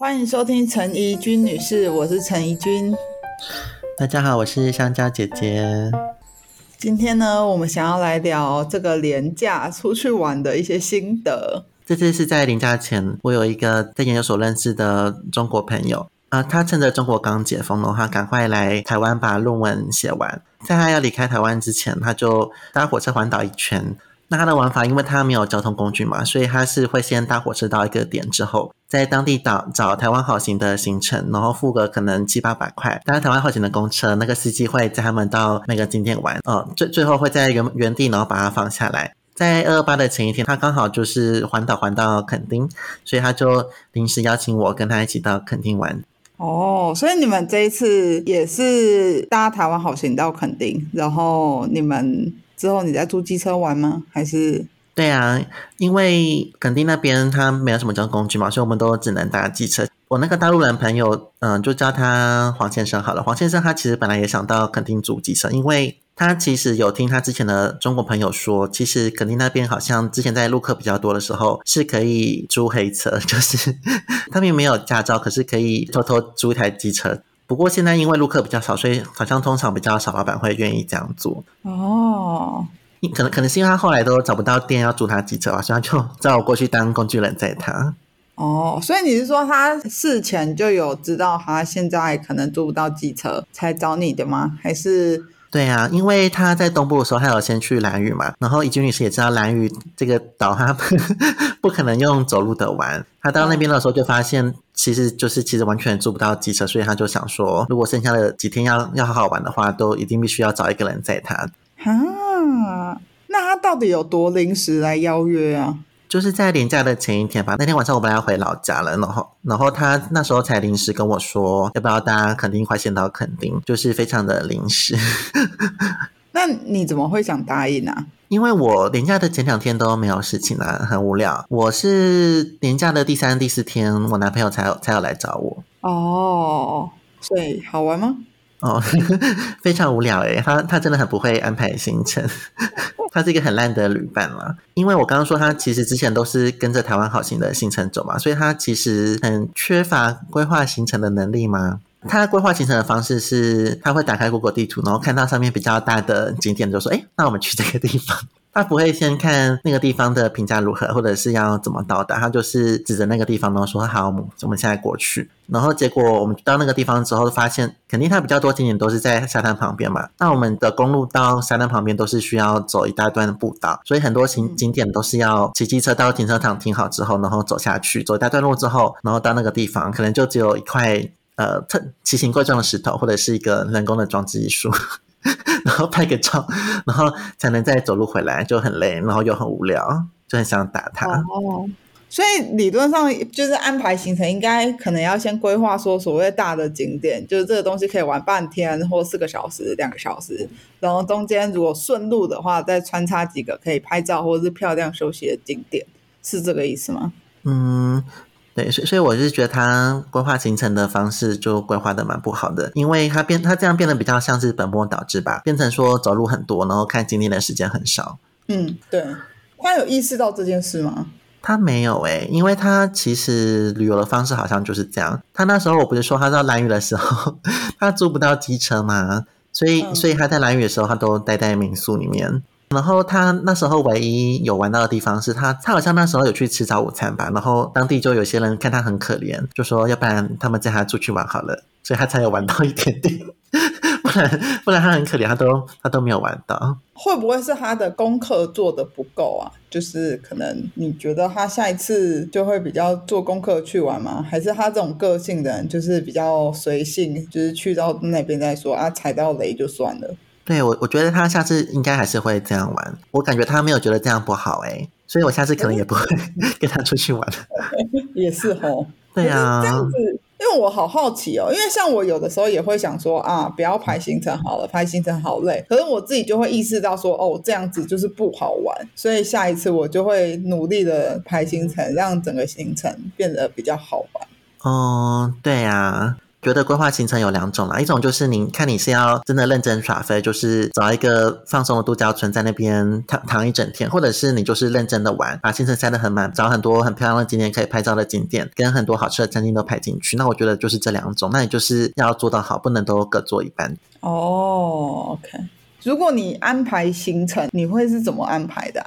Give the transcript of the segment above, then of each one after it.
欢迎收听陈怡君女士，我是陈怡君。大家好，我是香蕉姐姐。今天呢，我们想要来聊这个廉价出去玩的一些心得。这次是在临假前，我有一个在研究所认识的中国朋友啊，他趁着中国刚解封的话，赶快来台湾把论文写完。在他要离开台湾之前，他就搭火车环岛一圈。那他的玩法，因为他没有交通工具嘛，所以他是会先搭火车到一个点之后，在当地找找台湾好行的行程，然后付个可能七八百块，搭台湾好行的公车，那个司机会载他们到那个景点玩，哦，最最后会在原原地，然后把它放下来。在二二八的前一天，他刚好就是环岛环到垦丁，所以他就临时邀请我跟他一起到垦丁玩。哦，所以你们这一次也是搭台湾好行到垦丁，然后你们。之后你再租机车玩吗？还是？对啊，因为垦丁那边他没有什么交通工具嘛，所以我们都只能搭机车。我那个大陆人朋友，嗯，就叫他黄先生好了。黄先生他其实本来也想到垦丁租机车，因为他其实有听他之前的中国朋友说，其实垦丁那边好像之前在陆客比较多的时候是可以租黑车，就是 他们没有驾照，可是可以偷偷租一台机车。不过现在因为录客比较少，所以好像通常比较少老板会愿意这样做。哦，可能可能是因为他后来都找不到店要租他机车吧，所以他就 叫我过去当工具人载他。哦，所以你是说他事前就有知道他现在可能租不到机车才找你的吗？还是？对啊，因为他在东部的时候，他有先去蓝屿嘛，然后怡君女士也知道蓝屿这个岛，他 不可能用走路的玩。他到那边的时候就发现，其实就是其实完全租不到机车，所以他就想说，如果剩下的几天要要好好玩的话，都一定必须要找一个人载他。啊，那他到底有多临时来邀约啊？就是在年假的前一天吧，那天晚上我本来要回老家了，然后然后他那时候才临时跟我说，要不要大家肯定快先到垦丁，就是非常的临时。那你怎么会想答应呢？因为我年假的前两天都没有事情啊，很无聊。我是年假的第三、第四天，我男朋友才有才有来找我。哦，所以好玩吗？哦，非常无聊诶，他他真的很不会安排行程，他是一个很烂的旅伴嘛。因为我刚刚说他其实之前都是跟着台湾好行的行程走嘛，所以他其实很缺乏规划行程的能力嘛。他规划行程的方式是，他会打开 Google 地图，然后看到上面比较大的景点，就说：“哎，那我们去这个地方。”他不会先看那个地方的评价如何，或者是要怎么到达，他就是指着那个地方，然后说：“好，我们现在过去。”然后结果我们到那个地方之后，发现肯定它比较多景点都是在沙滩旁边嘛。那我们的公路到沙滩旁边都是需要走一大段的步道，所以很多景景点都是要骑机车到停车场停好之后，然后走下去，走一大段路之后，然后到那个地方，可能就只有一块呃特奇形怪状的石头，或者是一个人工的装置艺术。然后拍个照，然后才能再走路回来，就很累，然后又很无聊，就很想打他。哦，所以理论上就是安排行程，应该可能要先规划说所谓大的景点，就是这个东西可以玩半天或四个小时、两个小时，然后中间如果顺路的话，再穿插几个可以拍照或者是漂亮休息的景点，是这个意思吗？嗯。对，所以所以我是觉得他规划行程的方式就规划的蛮不好的，因为他变他这样变得比较像是本末倒置吧，变成说走路很多，然后看景点的时间很少。嗯，对，他有意识到这件事吗？他没有诶，因为他其实旅游的方式好像就是这样。他那时候我不是说他到蓝屿的时候，他租不到机车嘛，所以所以他在蓝屿的时候，他都待在民宿里面。然后他那时候唯一有玩到的地方是他，他好像那时候有去吃早午餐吧。然后当地就有些人看他很可怜，就说要不然他们载他出去玩好了，所以他才有玩到一点点。不然不然他很可怜，他都他都没有玩到。会不会是他的功课做的不够啊？就是可能你觉得他下一次就会比较做功课去玩吗？还是他这种个性的人就是比较随性，就是去到那边再说啊，踩到雷就算了。对我，我觉得他下次应该还是会这样玩。我感觉他没有觉得这样不好哎，所以我下次可能也不会 跟他出去玩。也是哦，对啊，这样子，因为我好好奇哦，因为像我有的时候也会想说啊，不要排行程好了，排行程好累。可是我自己就会意识到说，哦，这样子就是不好玩，所以下一次我就会努力的排行程，让整个行程变得比较好玩。哦，对啊。觉得规划行程有两种啦，一种就是你看你是要真的认真耍飞，就是找一个放松的度假村在那边躺躺一整天，或者是你就是认真的玩，把行程塞得很满，找很多很漂亮的景点可以拍照的景点，跟很多好吃的餐厅都排进去。那我觉得就是这两种，那你就是要做到好，不能都各做一半。哦，OK。如果你安排行程，你会是怎么安排的？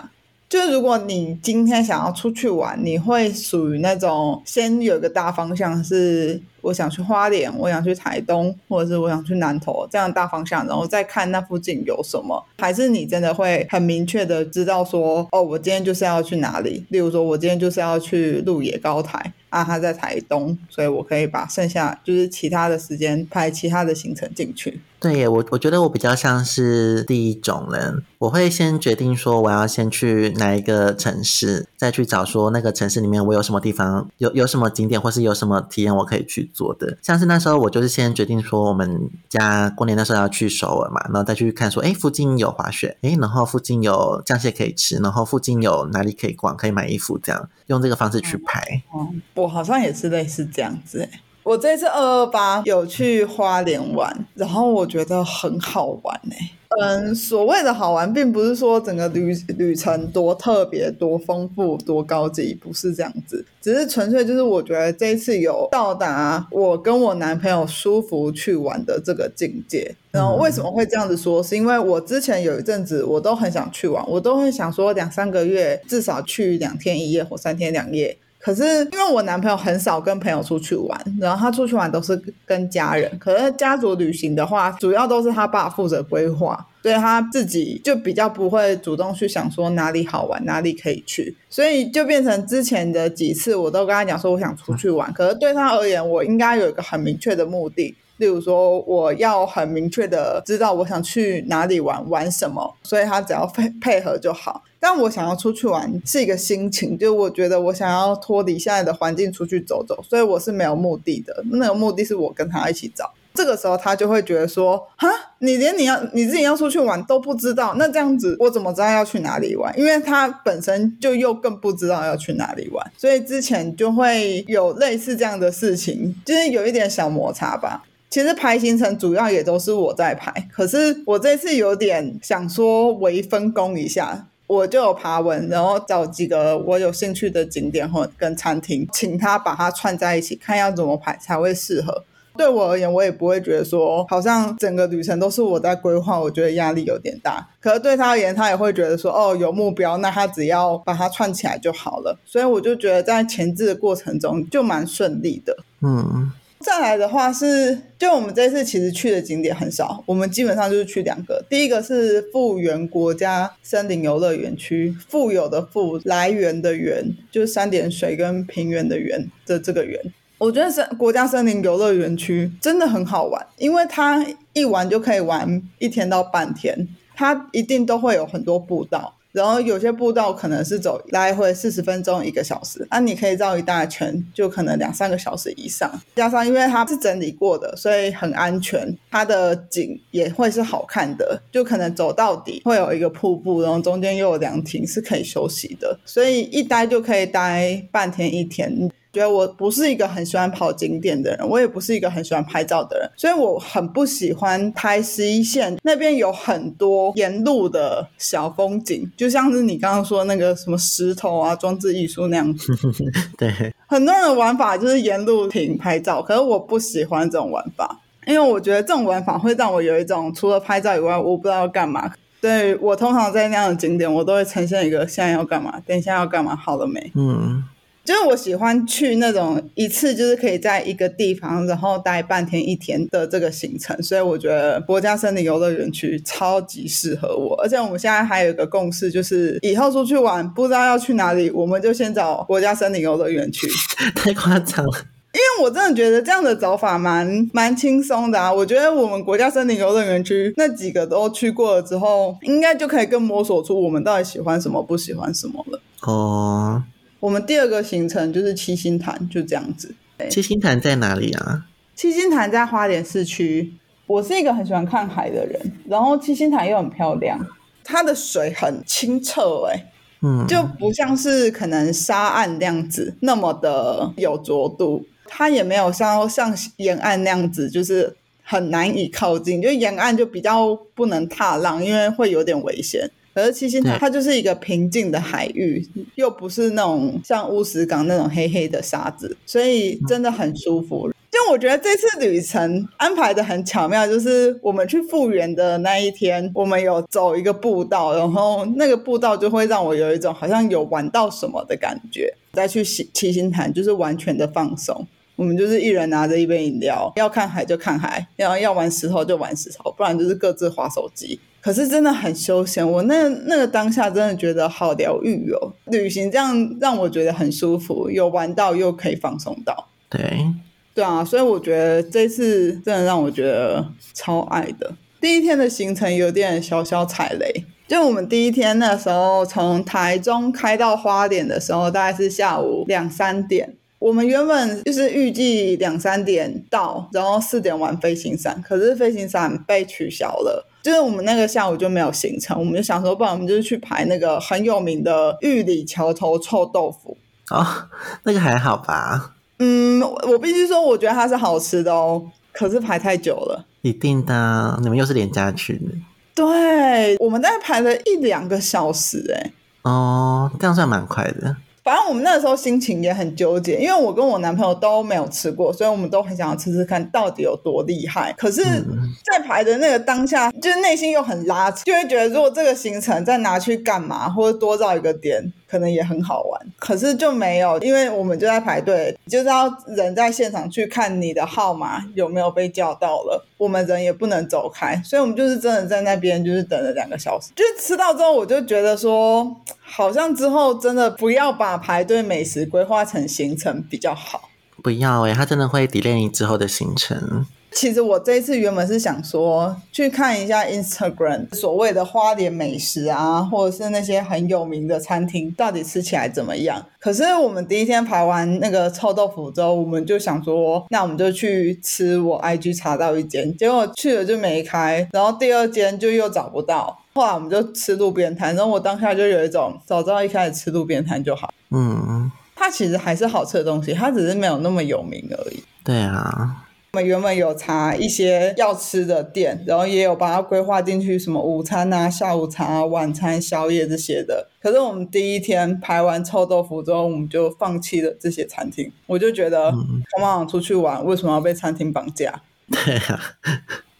就是如果你今天想要出去玩，你会属于那种先有一个大方向，是我想去花莲，我想去台东，或者是我想去南投这样大方向，然后再看那附近有什么，还是你真的会很明确的知道说，哦，我今天就是要去哪里？例如说，我今天就是要去鹿野高台啊，他在台东，所以我可以把剩下就是其他的时间排其他的行程进去。对耶，我我觉得我比较像是第一种人，我会先决定说我要先去哪一个城市，再去找说那个城市里面我有什么地方有有什么景点或是有什么体验我可以去做的。像是那时候我就是先决定说我们家过年那时候要去首尔嘛，然后再去看说，哎，附近有滑雪，哎，然后附近有酱蟹可以吃，然后附近有哪里可以逛，可以买衣服，这样用这个方式去排。哦，我好像也是类似这样子。我这次二二八有去花莲玩，然后我觉得很好玩。嗯，所谓的好玩，并不是说整个旅旅程多特别、多丰富、多高级，不是这样子，只是纯粹就是我觉得这一次有到达我跟我男朋友舒服去玩的这个境界。然后为什么会这样子说？是因为我之前有一阵子我都很想去玩，我都会想说两三个月至少去两天一夜或三天两夜。可是因为我男朋友很少跟朋友出去玩，然后他出去玩都是跟家人。可是家族旅行的话，主要都是他爸负责规划，所以他自己就比较不会主动去想说哪里好玩，哪里可以去。所以就变成之前的几次，我都跟他讲说我想出去玩。可是对他而言，我应该有一个很明确的目的。例如说，我要很明确的知道我想去哪里玩，玩什么，所以他只要配配合就好。但我想要出去玩是一个心情，就我觉得我想要脱离现在的环境出去走走，所以我是没有目的的。那个目的是我跟他一起找。这个时候他就会觉得说，哈，你连你要你自己要出去玩都不知道，那这样子我怎么知道要去哪里玩？因为他本身就又更不知道要去哪里玩，所以之前就会有类似这样的事情，就是有一点小摩擦吧。其实排行程主要也都是我在排，可是我这次有点想说微分工一下，我就有爬文，然后找几个我有兴趣的景点或跟餐厅，请他把它串在一起，看要怎么排才会适合。对我而言，我也不会觉得说好像整个旅程都是我在规划，我觉得压力有点大。可是对他而言，他也会觉得说哦有目标，那他只要把它串起来就好了。所以我就觉得在前置的过程中就蛮顺利的。嗯。再来的话是，就我们这次其实去的景点很少，我们基本上就是去两个。第一个是富源国家森林游乐园区，富有的富，来源的源，就是三点水跟平原的源的这个源。我觉得森国家森林游乐园区真的很好玩，因为它一玩就可以玩一天到半天，它一定都会有很多步道。然后有些步道可能是走来回四十分钟一个小时，那你可以绕一大圈，就可能两三个小时以上。加上因为它是整理过的，所以很安全，它的景也会是好看的。就可能走到底会有一个瀑布，然后中间又有凉亭是可以休息的，所以一待就可以待半天一天。觉得我不是一个很喜欢跑景点的人，我也不是一个很喜欢拍照的人，所以我很不喜欢拍十一线那边有很多沿路的小风景，就像是你刚刚说那个什么石头啊装置艺术那样子。对，很多人的玩法就是沿路停拍照，可是我不喜欢这种玩法，因为我觉得这种玩法会让我有一种除了拍照以外，我不知道要干嘛。对我通常在那样的景点，我都会呈现一个现在要干嘛，等一下要干嘛，好了没？嗯。就是我喜欢去那种一次就是可以在一个地方，然后待半天一天的这个行程，所以我觉得国家森林游乐园区超级适合我。而且我们现在还有一个共识，就是以后出去玩不知道要去哪里，我们就先找国家森林游乐园区。太夸张了，因为我真的觉得这样的走法蛮蛮轻松的啊。我觉得我们国家森林游乐园区那几个都去过了之后，应该就可以更摸索出我们到底喜欢什么，不喜欢什么了。哦。我们第二个行程就是七星潭，就这样子。七星潭在哪里啊？七星潭在花莲市区。我是一个很喜欢看海的人，然后七星潭又很漂亮，它的水很清澈，哎，嗯，就不像是可能沙岸那样子那么的有浊度。它也没有像像沿岸那样子，就是很难以靠近。就沿岸就比较不能踏浪，因为会有点危险。可是七星潭它就是一个平静的海域，又不是那种像乌石港那种黑黑的沙子，所以真的很舒服。就我觉得这次旅程安排的很巧妙，就是我们去复原的那一天，我们有走一个步道，然后那个步道就会让我有一种好像有玩到什么的感觉。再去七七星潭就是完全的放松，我们就是一人拿着一杯饮料，要看海就看海，然后要玩石头就玩石头，不然就是各自划手机。可是真的很休闲，我那那个当下真的觉得好疗愈哦。旅行这样让我觉得很舒服，有玩到又可以放松到。对，对啊，所以我觉得这次真的让我觉得超爱的。第一天的行程有点小小踩雷，就我们第一天那时候从台中开到花莲的时候，大概是下午两三点。我们原本就是预计两三点到，然后四点玩飞行伞，可是飞行伞被取消了。就是我们那个下午就没有行程，我们就想说，不然我们就是去排那个很有名的玉里桥头臭豆腐。哦，那个还好吧？嗯，我必须说，我觉得它是好吃的哦，可是排太久了。一定的，你们又是连家去的。对，我们大概排了一两个小时，哎。哦，这样算蛮快的。反正我们那时候心情也很纠结，因为我跟我男朋友都没有吃过，所以我们都很想要吃吃看到底有多厉害。可是，在排的那个当下，就是内心又很拉扯，就会觉得如果这个行程再拿去干嘛，或者多绕一个点。可能也很好玩，可是就没有，因为我们就在排队，就是要人在现场去看你的号码有没有被叫到了，我们人也不能走开，所以我们就是真的在那边就是等了两个小时。就是吃到之后，我就觉得说，好像之后真的不要把排队美食规划成行程比较好。不要哎，他真的会 delay 你之后的行程。其实我这一次原本是想说去看一下 Instagram 所谓的花莲美食啊，或者是那些很有名的餐厅，到底吃起来怎么样。可是我们第一天排完那个臭豆腐之后，我们就想说，那我们就去吃我 IG 查到一间，结果去了就没开，然后第二间就又找不到，后来我们就吃路边摊。然后我当下就有一种，早知道一开始吃路边摊就好。嗯，它其实还是好吃的东西，它只是没有那么有名而已。对啊。我们原本有查一些要吃的店，然后也有把它规划进去，什么午餐啊、下午茶、晚餐、宵夜这些的。可是我们第一天排完臭豆腐之后，我们就放弃了这些餐厅。我就觉得，我们想出去玩，为什么要被餐厅绑架？对啊，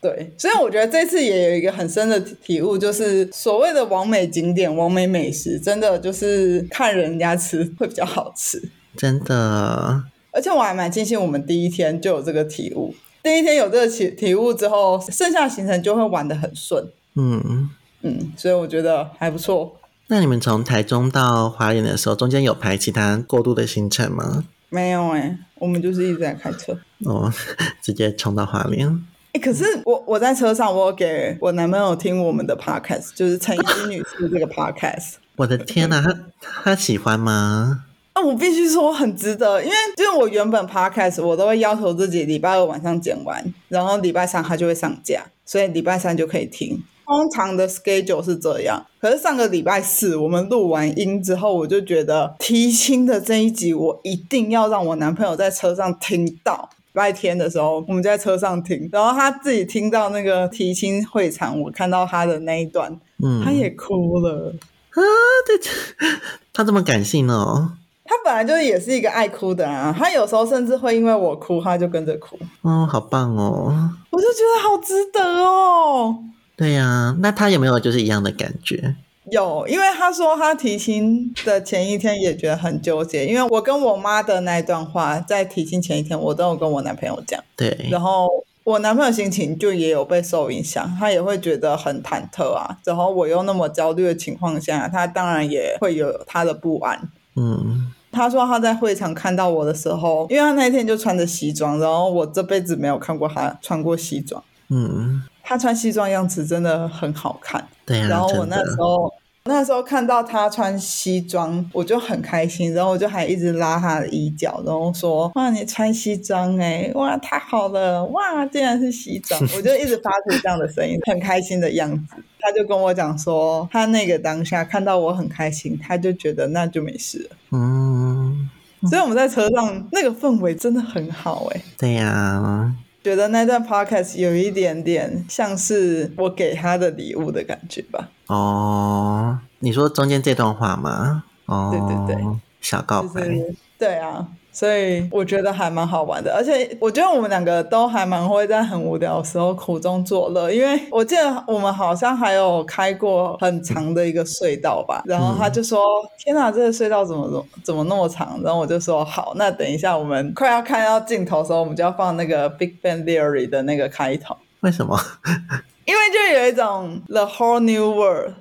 对。所以我觉得这次也有一个很深的体悟，就是所谓的完美景点、完美美食，真的就是看人家吃会比较好吃。真的。而且我还蛮庆幸，我们第一天就有这个体悟。第一天有这个体体悟之后，剩下的行程就会玩的很顺。嗯嗯，所以我觉得还不错。那你们从台中到花莲的时候，中间有排其他过渡的行程吗？没有哎，我们就是一直在开车。哦，直接冲到花莲。哎，可是我我在车上，我给我男朋友听我们的 podcast，就是陈怡女士这个 podcast。我的天哪，他他喜欢吗？那我必须说很值得，因为就是我原本 podcast 我都会要求自己礼拜二晚上剪完，然后礼拜三它就会上架，所以礼拜三就可以听。通常的 schedule 是这样，可是上个礼拜四我们录完音之后，我就觉得提亲的这一集我一定要让我男朋友在车上听到。礼拜天的时候我们在车上听，然后他自己听到那个提亲会场，我看到他的那一段，嗯，他也哭了啊！对，他这么感性哦。他本来就也是一个爱哭的啊，他有时候甚至会因为我哭，他就跟着哭。哦，好棒哦！我就觉得好值得哦。对呀，那他有没有就是一样的感觉？有，因为他说他提亲的前一天也觉得很纠结，因为我跟我妈的那一段话，在提亲前一天我都有跟我男朋友讲。对，然后我男朋友心情就也有被受影响，他也会觉得很忐忑啊。然后我又那么焦虑的情况下，他当然也会有他的不安。嗯。他说他在会场看到我的时候，因为他那一天就穿着西装，然后我这辈子没有看过他穿过西装。嗯，他穿西装样子真的很好看。对然后我那时候那时候看到他穿西装，我就很开心，然后我就还一直拉他的衣角，然后说：“哇，你穿西装哎，哇，太好了，哇，竟然是西装！”我就一直发出这样的声音，很开心的样子。他就跟我讲说，他那个当下看到我很开心，他就觉得那就没事了。嗯，所以我们在车上那个氛围真的很好哎、对呀、觉得那段 podcast 有一点点像是我给他的礼物的感觉吧。哦，你说中间这段话吗？哦，对对对，小告白，就是对啊，所以我觉得还蛮好玩的，而且我觉得我们两个都还蛮会在很无聊的时候苦中作乐，因为我记得我们好像还有开过很长的一个隧道吧，然后他就说：“天哪，这个隧道怎么怎么怎么那么长？”然后我就说：“好，那等一下我们快要看到尽头的时候，我们就要放那个 Big Bang Theory 的那个开头。”为什么？因为就有一种 The Whole New World，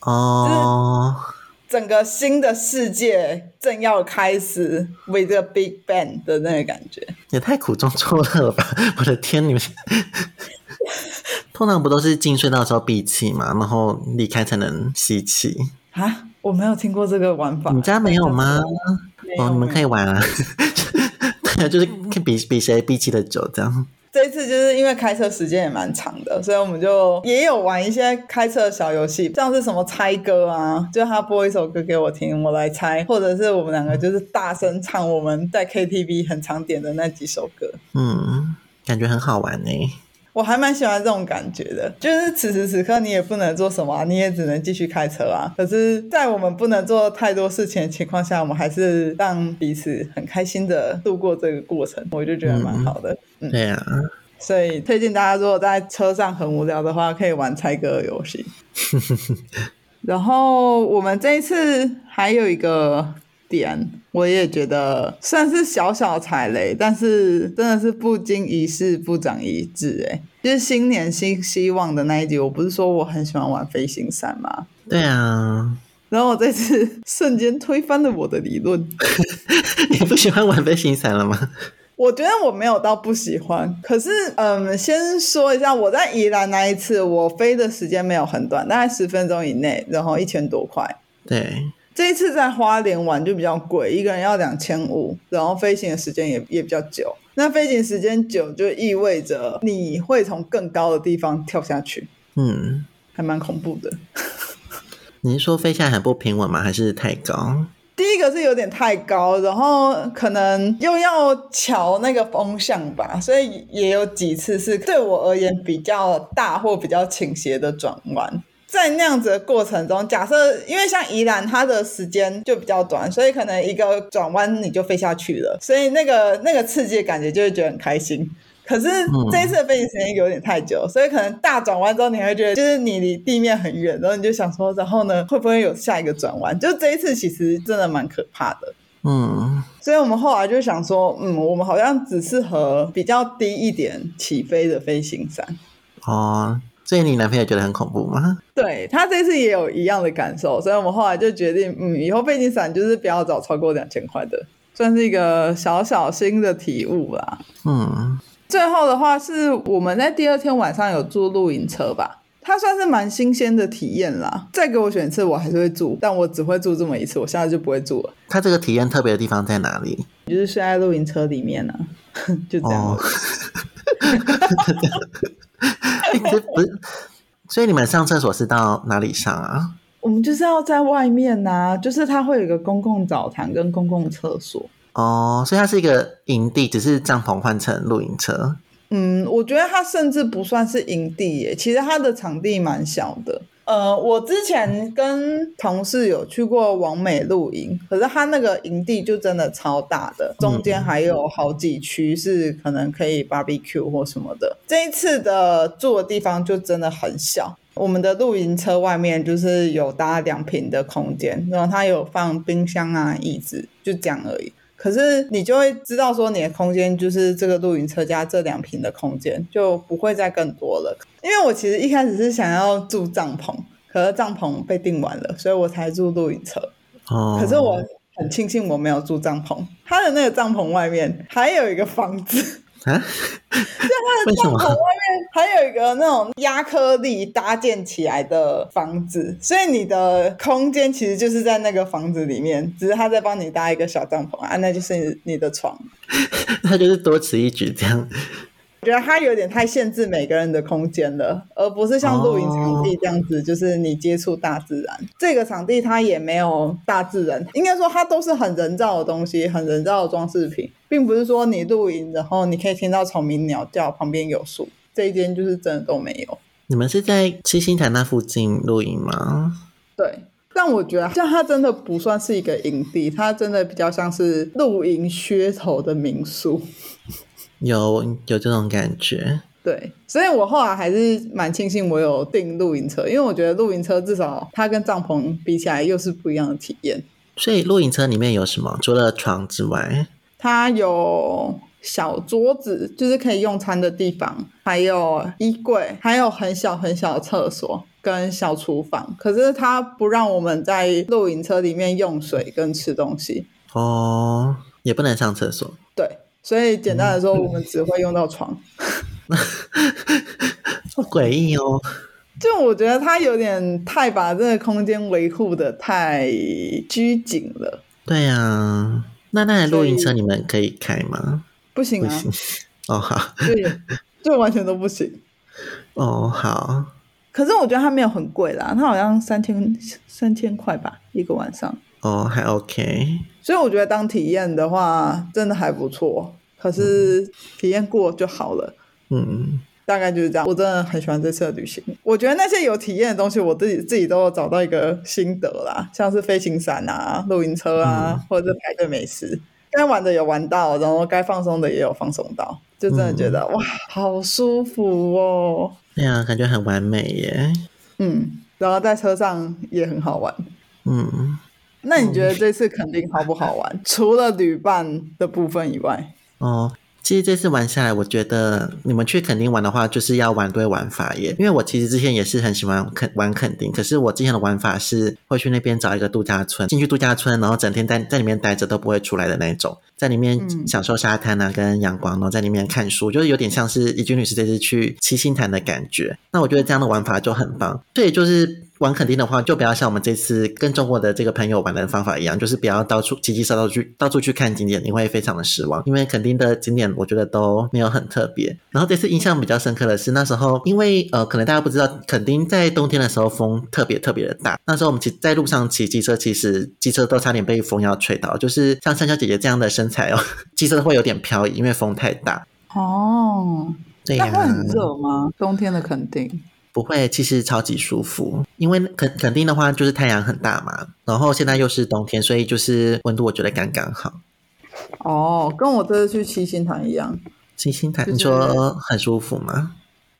哦，整个新的世界正要开始 with the Big Bang 的那个感觉。也太苦中作乐了吧！我的天，你们通常不都是进隧道的时候闭气嘛，然后离开才能吸气？啊，我没有听过这个玩法。你家没有吗？有哦，你们可以玩啊。对啊，就是比比谁闭气的久这样。这一次就是因为开车时间也蛮长的，所以我们就也有玩一些开车的小游戏，像是什么猜歌啊，就他播一首歌给我听，我来猜，或者是我们两个就是大声唱我们在 KTV 很常点的那几首歌。嗯，感觉很好玩呢。我还蛮喜欢这种感觉的，就是此时此刻你也不能做什么、啊，你也只能继续开车啊。可是，在我们不能做太多事情的情况下，我们还是让彼此很开心的度过这个过程，我就觉得蛮好的。嗯，对啊，所以推荐大家，如果在车上很无聊的话，可以玩猜歌的游戏。然后我们这一次还有一个点，我也觉得算是小小踩雷，但是真的是不经一事不长一智哎。就是新年新希望的那一集，我不是说我很喜欢玩飞行伞吗？对啊，然后我这次 瞬间推翻了我的理论。你不喜欢玩飞行伞了吗？我觉得我没有到不喜欢，可是嗯，先说一下，我在宜兰那一次，我飞的时间没有很短，大概十分钟以内，然后一千多块。对，这一次在花莲玩就比较贵，一个人要两千五，然后飞行的时间也也比较久。那飞行时间久就意味着你会从更高的地方跳下去，嗯，还蛮恐怖的。你是说飞下来很不平稳吗？还是太高？第一个是有点太高，然后可能又要瞧那个风向吧，所以也有几次是对我而言比较大或比较倾斜的转弯。在那样子的过程中，假设因为像宜兰它的时间就比较短，所以可能一个转弯你就飞下去了，所以那个那个刺激的感觉就会觉得很开心。可是这一次的飞行时间有点太久，所以可能大转弯之后，你会觉得就是你离地面很远，然后你就想说，然后呢会不会有下一个转弯？就这一次其实真的蛮可怕的。嗯，所以我们后来就想说，嗯，我们好像只适合比较低一点起飞的飞行伞。哦，所以你男朋友觉得很恐怖吗？对他这次也有一样的感受，所以我们后来就决定，嗯，以后背景伞就是不要找超过两千块的，算是一个小小新的体悟啦。嗯，最后的话是我们在第二天晚上有住露营车吧，它算是蛮新鲜的体验啦。再给我选一次，我还是会住，但我只会住这么一次，我下次就不会住了。它这个体验特别的地方在哪里？就是睡在露营车里面呢、啊，就这样。哦这 不是，所以你们上厕所是到哪里上啊？我们就是要在外面呐、就是它会有一个公共澡堂跟公共厕所。哦，所以它是一个营地，只是帐篷换成露营车。嗯，我觉得它甚至不算是营地耶，其实它的场地蛮小的。呃，我之前跟同事有去过王美露营，可是他那个营地就真的超大的，中间还有好几区是可能可以 barbecue 或什么的。这一次的住的地方就真的很小，我们的露营车外面就是有搭两平的空间，然后它有放冰箱啊、椅子，就这样而已。可是你就会知道说，你的空间就是这个露营车加这两平的空间，就不会再更多了。因为我其实一开始是想要住帐篷，可是帐篷被订完了，所以我才住露营车。哦，可是我很庆幸我没有住帐篷，他的那个帐篷外面还有一个房子，啊，在他的？帐篷外面还有一个那种压克力搭建起来的房子，所以你的空间其实就是在那个房子里面，只是他在帮你搭一个小帐篷啊，那就是你的床。他就是多此一举这样。我觉得它有点太限制每个人的空间了，而不是像露营场地这样子，就是你接触大自然。这个场地它也没有大自然，应该说它都是很人造的东西，很人造的装饰品，并不是说你露营然后你可以听到虫鸣鸟叫，旁边有树，这一间就是真的都没有。你们是在七星潭那附近露营吗？对，但我觉得像它真的不算是一个营地，它真的比较像是露营噱头的民宿。有有这种感觉，对，所以我后来还是蛮庆幸我有订露营车，因为我觉得露营车至少它跟帐篷比起来又是不一样的体验。所以露营车里面有什么？除了床之外，它有小桌子，就是可以用餐的地方，还有衣柜，还有很小很小的厕所跟小厨房。可是它不让我们在露营车里面用水跟吃东西。哦，也不能上厕所。对。所以简单的说，我们只会用到床，好诡异哦！就我觉得他有点太把这个空间维护的太拘谨了。对呀，那那台露营车你们可以开吗？不行啊！哦好，对，就完全都不行。哦好，可是我觉得它没有很贵啦，它好像三千三千块吧一个晚上。哦，还 OK。所以我觉得当体验的话，真的还不错。可是体验过就好了。嗯，大概就是这样。我真的很喜欢这次的旅行。我觉得那些有体验的东西，我自己自己都有找到一个心得啦，像是飞行伞啊、露营车啊，或者是排队美食，该玩的有玩到，然后该放松的也有放松到，就真的觉得哇，好舒服哦。对啊，感觉很完美耶。嗯，然后在车上也很好玩。嗯。那你觉得这次肯定好不好玩？除了旅伴的部分以外，哦，其实这次玩下来，我觉得你们去垦丁玩的话，就是要玩对玩法耶。因为我其实之前也是很喜欢垦玩垦丁，可是我之前的玩法是会去那边找一个度假村，进去度假村，然后整天在在里面待着都不会出来的那种，在里面享受沙滩啊跟阳光，然后在里面看书，就是有点像是怡君女士这次去七星潭的感觉。那我觉得这样的玩法就很棒，所以就是。玩垦丁的话，就不要像我们这次跟中国的这个朋友玩的方法一样，就是不要到处骑机车到处到处去看景点，你会非常的失望。因为垦丁的景点我觉得都没有很特别。然后这次印象比较深刻的是，那时候因为呃，可能大家不知道，垦丁在冬天的时候风特别特别的大。那时候我们骑在路上骑机车，其实机车都差点被风要吹倒，就是像香蕉姐姐这样的身材哦，机身会有点飘移，因为风太大。哦，对呀。会很热吗？冬天的肯定？不会，其实超级舒服，因为肯肯定的话就是太阳很大嘛，然后现在又是冬天，所以就是温度我觉得刚刚好。哦，跟我这次去七星潭一样。七星潭，你说很舒服吗？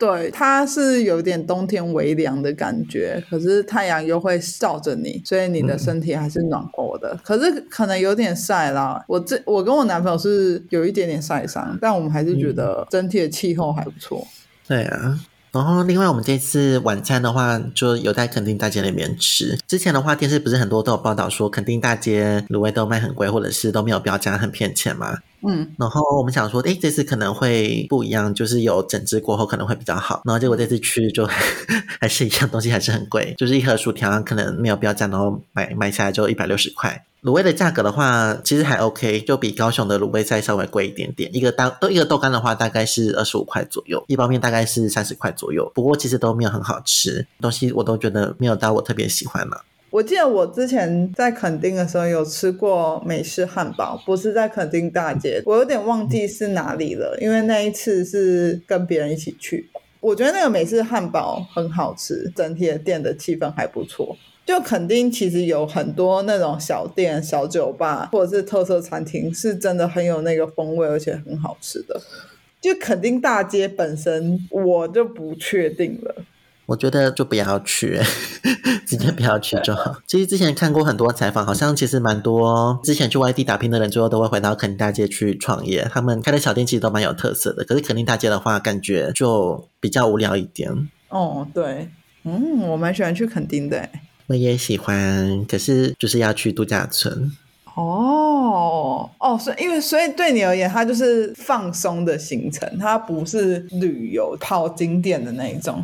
对，它是有点冬天微凉的感觉，可是太阳又会照着你，所以你的身体还是暖和的。可是可能有点晒啦。我这我跟我男朋友是有一点点晒伤，但我们还是觉得整体的气候还不错。对啊。然后，另外我们这次晚餐的话，就有在垦丁大街那边吃。之前的话，电视不是很多都有报道说，垦丁大街卤味都卖很贵，或者是都没有标价，很骗钱嘛。嗯。然后我们想说，哎，这次可能会不一样，就是有整治过后可能会比较好。然后结果这次去就 还是一样，东西还是很贵，就是一盒薯条可能没有标价，然后买买下来就一百六十块。卤味的价格的话，其实还 OK，就比高雄的卤味再稍微贵一点点。一个豆都一个豆干的话，大概是二十五块左右，一包面大概是三十块左右。不过其实都没有很好吃，东西我都觉得没有到我特别喜欢了。我记得我之前在垦丁的时候有吃过美式汉堡，不是在垦丁大街，我有点忘记是哪里了，因为那一次是跟别人一起去。我觉得那个美式汉堡很好吃，整体的店的气氛还不错。就肯丁其实有很多那种小店、小酒吧或者是特色餐厅，是真的很有那个风味，而且很好吃的。就肯丁大街本身，我就不确定了。我觉得就不要去，直接不要去就好。其实之前看过很多采访，好像其实蛮多之前去外地打拼的人，最后都会回到肯丁大街去创业。他们开的小店其实都蛮有特色的。可是肯丁大街的话，感觉就比较无聊一点。哦，对，嗯，我蛮喜欢去肯丁的。我也喜欢，可是就是要去度假村。哦哦，所以因为所以对你而言，它就是放松的行程，它不是旅游跑景点的那一种，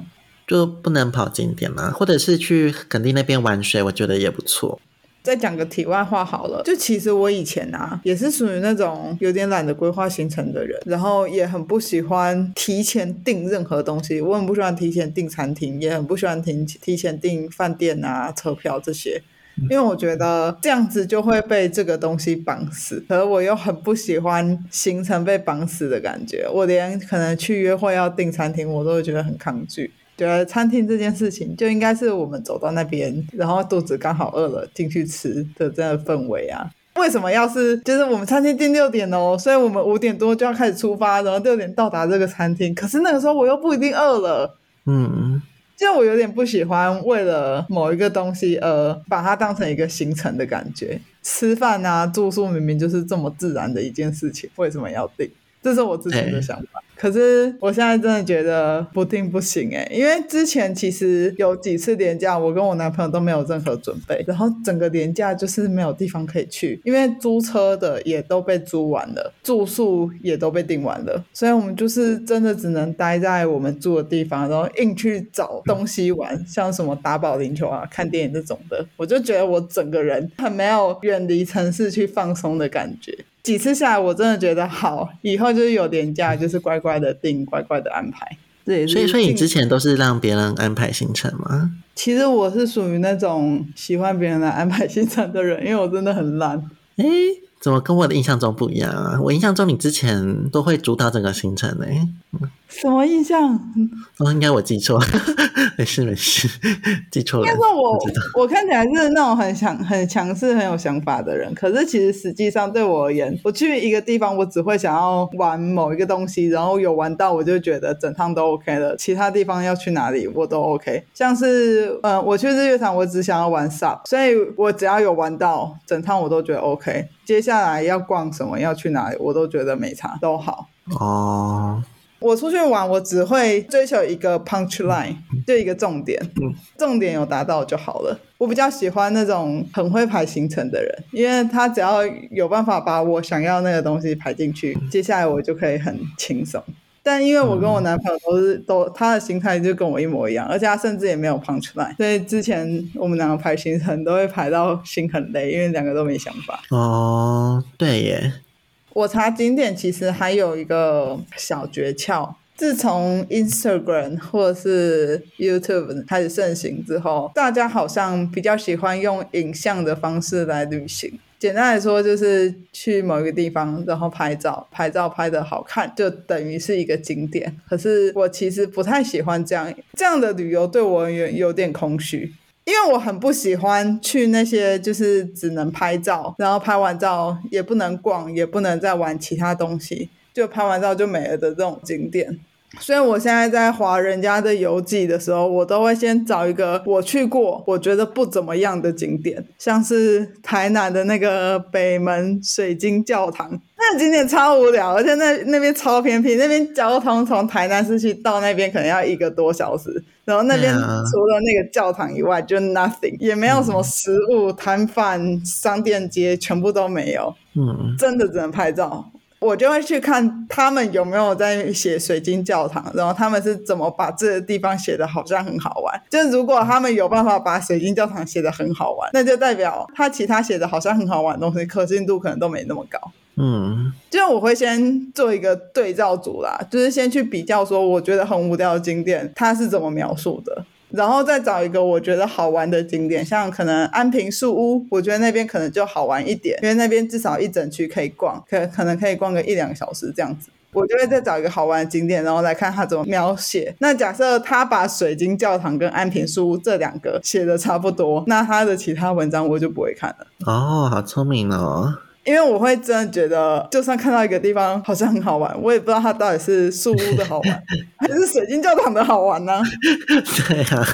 就不能跑景点嘛，或者是去垦丁那边玩水，我觉得也不错。再讲个题外话好了，就其实我以前啊，也是属于那种有点懒得规划行程的人，然后也很不喜欢提前订任何东西，我很不喜欢提前订餐厅，也很不喜欢提提前订饭店啊、车票这些。因为我觉得这样子就会被这个东西绑死，可是我又很不喜欢行程被绑死的感觉。我连可能去约会要订餐厅，我都会觉得很抗拒。觉得餐厅这件事情就应该是我们走到那边，然后肚子刚好饿了进去吃的这样的氛围啊。为什么要是就是我们餐厅订六点哦，所以我们五点多就要开始出发，然后六点到达这个餐厅。可是那个时候我又不一定饿了，嗯，就我有点不喜欢为了某一个东西而把它当成一个行程的感觉。吃饭啊，住宿明明就是这么自然的一件事情，为什么要订？这是我之前的想法。可是我现在真的觉得不定不行哎，因为之前其实有几次年假，我跟我男朋友都没有任何准备，然后整个年假就是没有地方可以去，因为租车的也都被租完了，住宿也都被订完了，所以我们就是真的只能待在我们住的地方，然后硬去找东西玩，像什么打保龄球啊、看电影这种的。我就觉得我整个人很没有远离城市去放松的感觉。几次下来，我真的觉得好，以后就是有年假，就是乖乖的定，乖乖的安排。对，所以所以你之前都是让别人安排行程吗？其实我是属于那种喜欢别人来安排行程的人，因为我真的很懒。诶，怎么跟我的印象中不一样啊？我印象中你之前都会主导整个行程呢。什么印象？哦，应该我记错，没事没事，记错了。应该说我我看起来是那种很强、很强势、很有想法的人，可是其实实际上对我而言，我去一个地方，我只会想要玩某一个东西，然后有玩到，我就觉得整趟都 OK 了。其他地方要去哪里，我都 OK。像是呃，我去日月潭，我只想要玩 SUP，所以我只要有玩到，整趟我都觉得 OK。接下来要逛什么，要去哪里，我都觉得没差，都好。哦。我出去玩，我只会追求一个 punch line，就一个重点，重点有达到就好了。我比较喜欢那种很会排行程的人，因为他只要有办法把我想要那个东西排进去，接下来我就可以很轻松。但因为我跟我男朋友都是都他的心态就跟我一模一样，而且他甚至也没有 punch line，所以之前我们两个排行程都会排到心很累，因为两个都没想法。哦，对耶。我查景点其实还有一个小诀窍，自从 Instagram 或者是 YouTube 开始盛行之后，大家好像比较喜欢用影像的方式来旅行。简单来说，就是去某一个地方，然后拍照，拍照拍的好看，就等于是一个景点。可是我其实不太喜欢这样，这样的旅游对我有有点空虚。因为我很不喜欢去那些就是只能拍照，然后拍完照也不能逛，也不能再玩其他东西，就拍完照就没了的这种景点。所以我现在在划人家的游记的时候，我都会先找一个我去过、我觉得不怎么样的景点，像是台南的那个北门水晶教堂，那个景点超无聊，而且那那边超偏僻，那边交通从台南市区到那边可能要一个多小时，然后那边除了那个教堂以外就 nothing，也没有什么食物摊贩、商店街，全部都没有，嗯，真的只能拍照。我就会去看他们有没有在写水晶教堂，然后他们是怎么把这个地方写的好像很好玩。就是如果他们有办法把水晶教堂写的很好玩，那就代表他其他写的好像很好玩的东西可信度可能都没那么高。嗯，就是我会先做一个对照组啦，就是先去比较说我觉得很无聊的景点，它是怎么描述的。然后再找一个我觉得好玩的景点，像可能安平树屋，我觉得那边可能就好玩一点，因为那边至少一整区可以逛，可可能可以逛个一两个小时这样子。我就会再找一个好玩的景点，然后来看他怎么描写。那假设他把水晶教堂跟安平树屋这两个写的差不多，那他的其他文章我就不会看了。哦，好聪明哦。因为我会真的觉得，就算看到一个地方好像很好玩，我也不知道它到底是树屋的好玩，还是水晶教堂的好玩呢？对啊。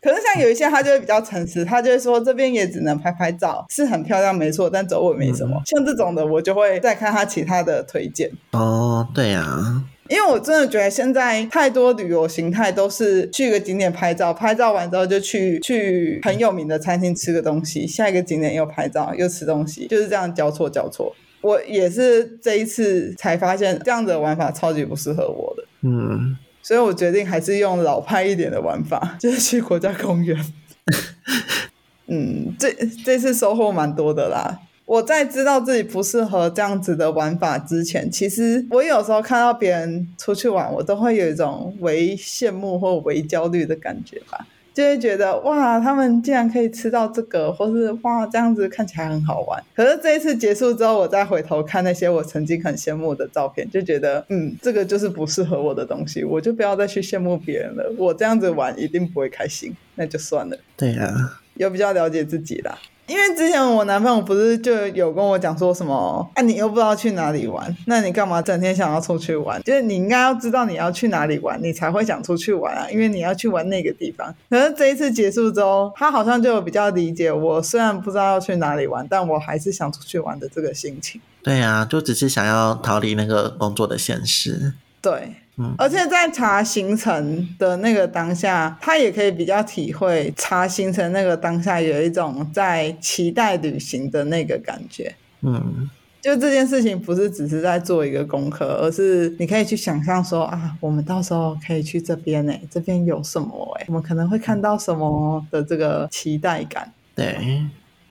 可是像有一些，他就会比较诚实，他就会说这边也只能拍拍照，是很漂亮没错，但走我没什么。像这种的，我就会再看他其他的推荐。哦，对呀。因为我真的觉得现在太多旅游形态都是去一个景点拍照，拍照完之后就去去很有名的餐厅吃个东西，下一个景点又拍照又吃东西，就是这样交错交错。我也是这一次才发现这样的玩法超级不适合我的，嗯，所以我决定还是用老派一点的玩法，就是去国家公园。嗯，这这次收获蛮多的啦。我在知道自己不适合这样子的玩法之前，其实我有时候看到别人出去玩，我都会有一种为羡慕或为焦虑的感觉吧。就会觉得哇，他们竟然可以吃到这个，或是哇这样子看起来很好玩。可是这一次结束之后，我再回头看那些我曾经很羡慕的照片，就觉得嗯，这个就是不适合我的东西，我就不要再去羡慕别人了。我这样子玩一定不会开心，那就算了。对啊，有比较了解自己啦。因为之前我男朋友不是就有跟我讲说什么，啊，你又不知道去哪里玩，那你干嘛整天想要出去玩？就是你应该要知道你要去哪里玩，你才会想出去玩啊，因为你要去玩那个地方。可是这一次结束之后，他好像就有比较理解我，虽然不知道要去哪里玩，但我还是想出去玩的这个心情。对啊，就只是想要逃离那个工作的现实。对。嗯而且在查行程的那个当下，他也可以比较体会查行程那个当下有一种在期待旅行的那个感觉。嗯，就这件事情不是只是在做一个功课，而是你可以去想象说啊，我们到时候可以去这边呢，这边有什么哎，我们可能会看到什么的这个期待感。对，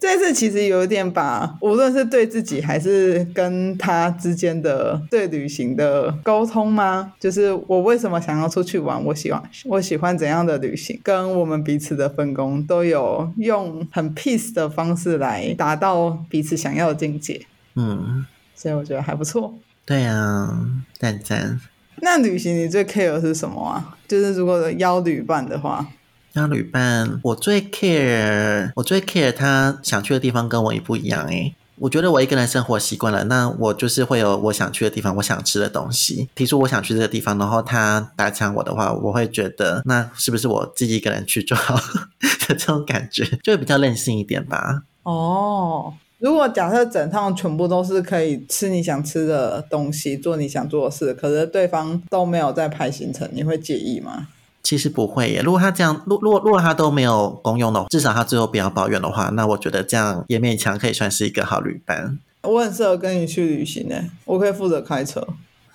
这次其实有一点把，无论是对自己还是跟他之间的对旅行的沟通吗？就是我为什么想要出去玩，我喜欢我喜欢怎样的旅行，跟我们彼此的分工都有用很 peace 的方式来达到彼此想要的境界，嗯，所以我觉得还不错。对啊，赞赞。那旅行你最 care 的是什么啊？就是如果邀旅伴的话，那旅伴，我最 care，我最 care 他想去的地方跟我也不一样诶。我觉得我一个人生活习惯了，那我就是会有我想去的地方，我想吃的东西。提出我想去这个地方，然后他打抢我的话，我会觉得那是不是我自己一个人去就好的 这种感觉，就会比较任性一点吧。哦，如果假设整趟全部都是可以吃你想吃的东西，做你想做的事，可是对方都没有在排行程，你会介意吗？其实不会耶，如果他这样，如如果如果他都没有公用的，至少他最后不要抱怨的话，那我觉得这样也勉强可以算是一个好旅伴。我很适合跟你去旅行呢，我可以负责开车。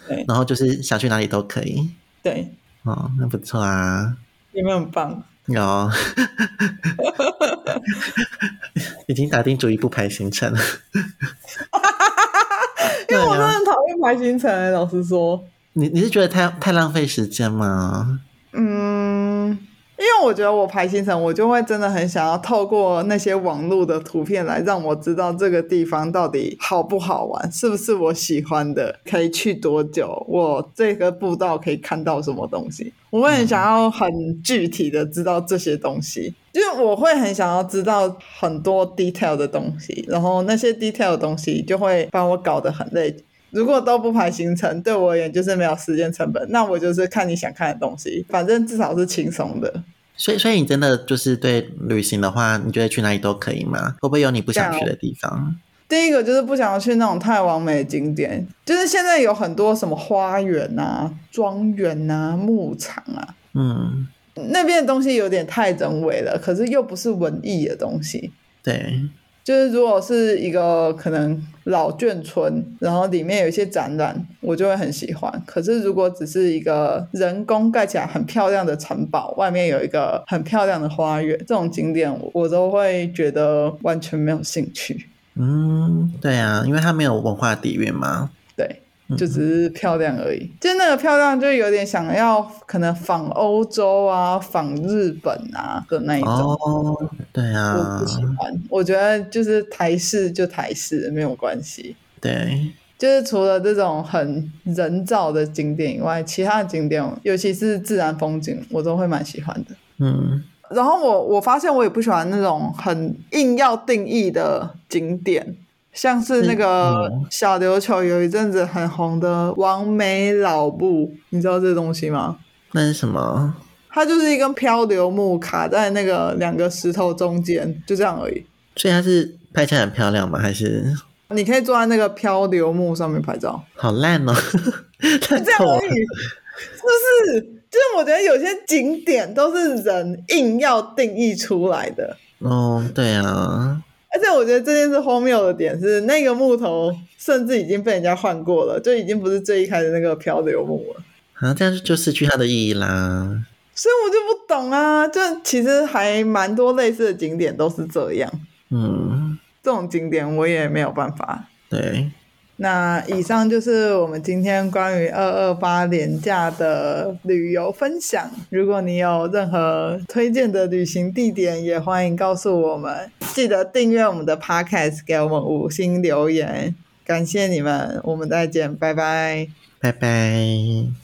对然后就是想去哪里都可以。对，哦，那不错啊。有没有很棒？有，已经打定主意不排行程了。因为我真的很讨厌排行程欸，老实说。你你是觉得太太浪费时间吗？嗯，因为我觉得我排行程，我就会真的很想要透过那些网络的图片来让我知道这个地方到底好不好玩，是不是我喜欢的，可以去多久，我这个步道可以看到什么东西。我会很想要很具体的知道这些东西，就是我会很想要知道很多 detail 的东西，然后那些 detail 的东西就会把我搞得很累。如果都不排行程，对我而言就是没有时间成本。那我就是看你想看的东西，反正至少是轻松的。所以所以你真的就是对旅行的话，你觉得去哪里都可以吗？会不会有你不想去的地方？第一个就是不想要去那种太完美的景点，就是现在有很多什么花园啊、庄园啊、牧场啊，嗯，那边的东西有点太人为了，可是又不是文艺的东西。对，就是如果是一个可能老眷村，然后里面有一些展览，我就会很喜欢。可是如果只是一个人工盖起来很漂亮的城堡，外面有一个很漂亮的花园，这种景点我都会觉得完全没有兴趣。嗯，对啊，因为它没有文化底蕴嘛。对，就只是漂亮而已。就那个漂亮，就有点想要可能仿欧洲啊、仿日本啊的那一种。哦，对我啊不，喜欢，我觉得就是台式就台式没有关系。对，就是除了这种很人造的景点以外，其他的景点，尤其是自然风景，我都会蛮喜欢的。嗯，然后我我发现我也不喜欢那种很硬要定义的景点，像是那个嗯小琉球有一阵子很红的王美老布，你知道这东西吗？那是什么？它就是一根漂流木卡在那个两个石头中间，就这样而已。所以它是拍起来很漂亮吗？还是你可以坐在那个漂流木上面拍照。好烂哦？就这样而已，是不是？就是我觉得有些景点都是人硬要定义出来的，哦，对啊，而且我觉得这件事荒谬的点是，那个木头甚至已经被人家换过了，就已经不是最一开始那个漂流木了，啊，这样就失去它的意义啦。所以我就不懂啊，就其实还蛮多类似的景点都是这样。嗯，这种景点我也没有办法。对，那以上就是我们今天关于二二八廉价的旅游分享。如果你有任何推荐的旅行地点，也欢迎告诉我们。记得订阅我们的 Podcast，给我们五星留言，感谢你们，我们再见，拜拜。拜拜。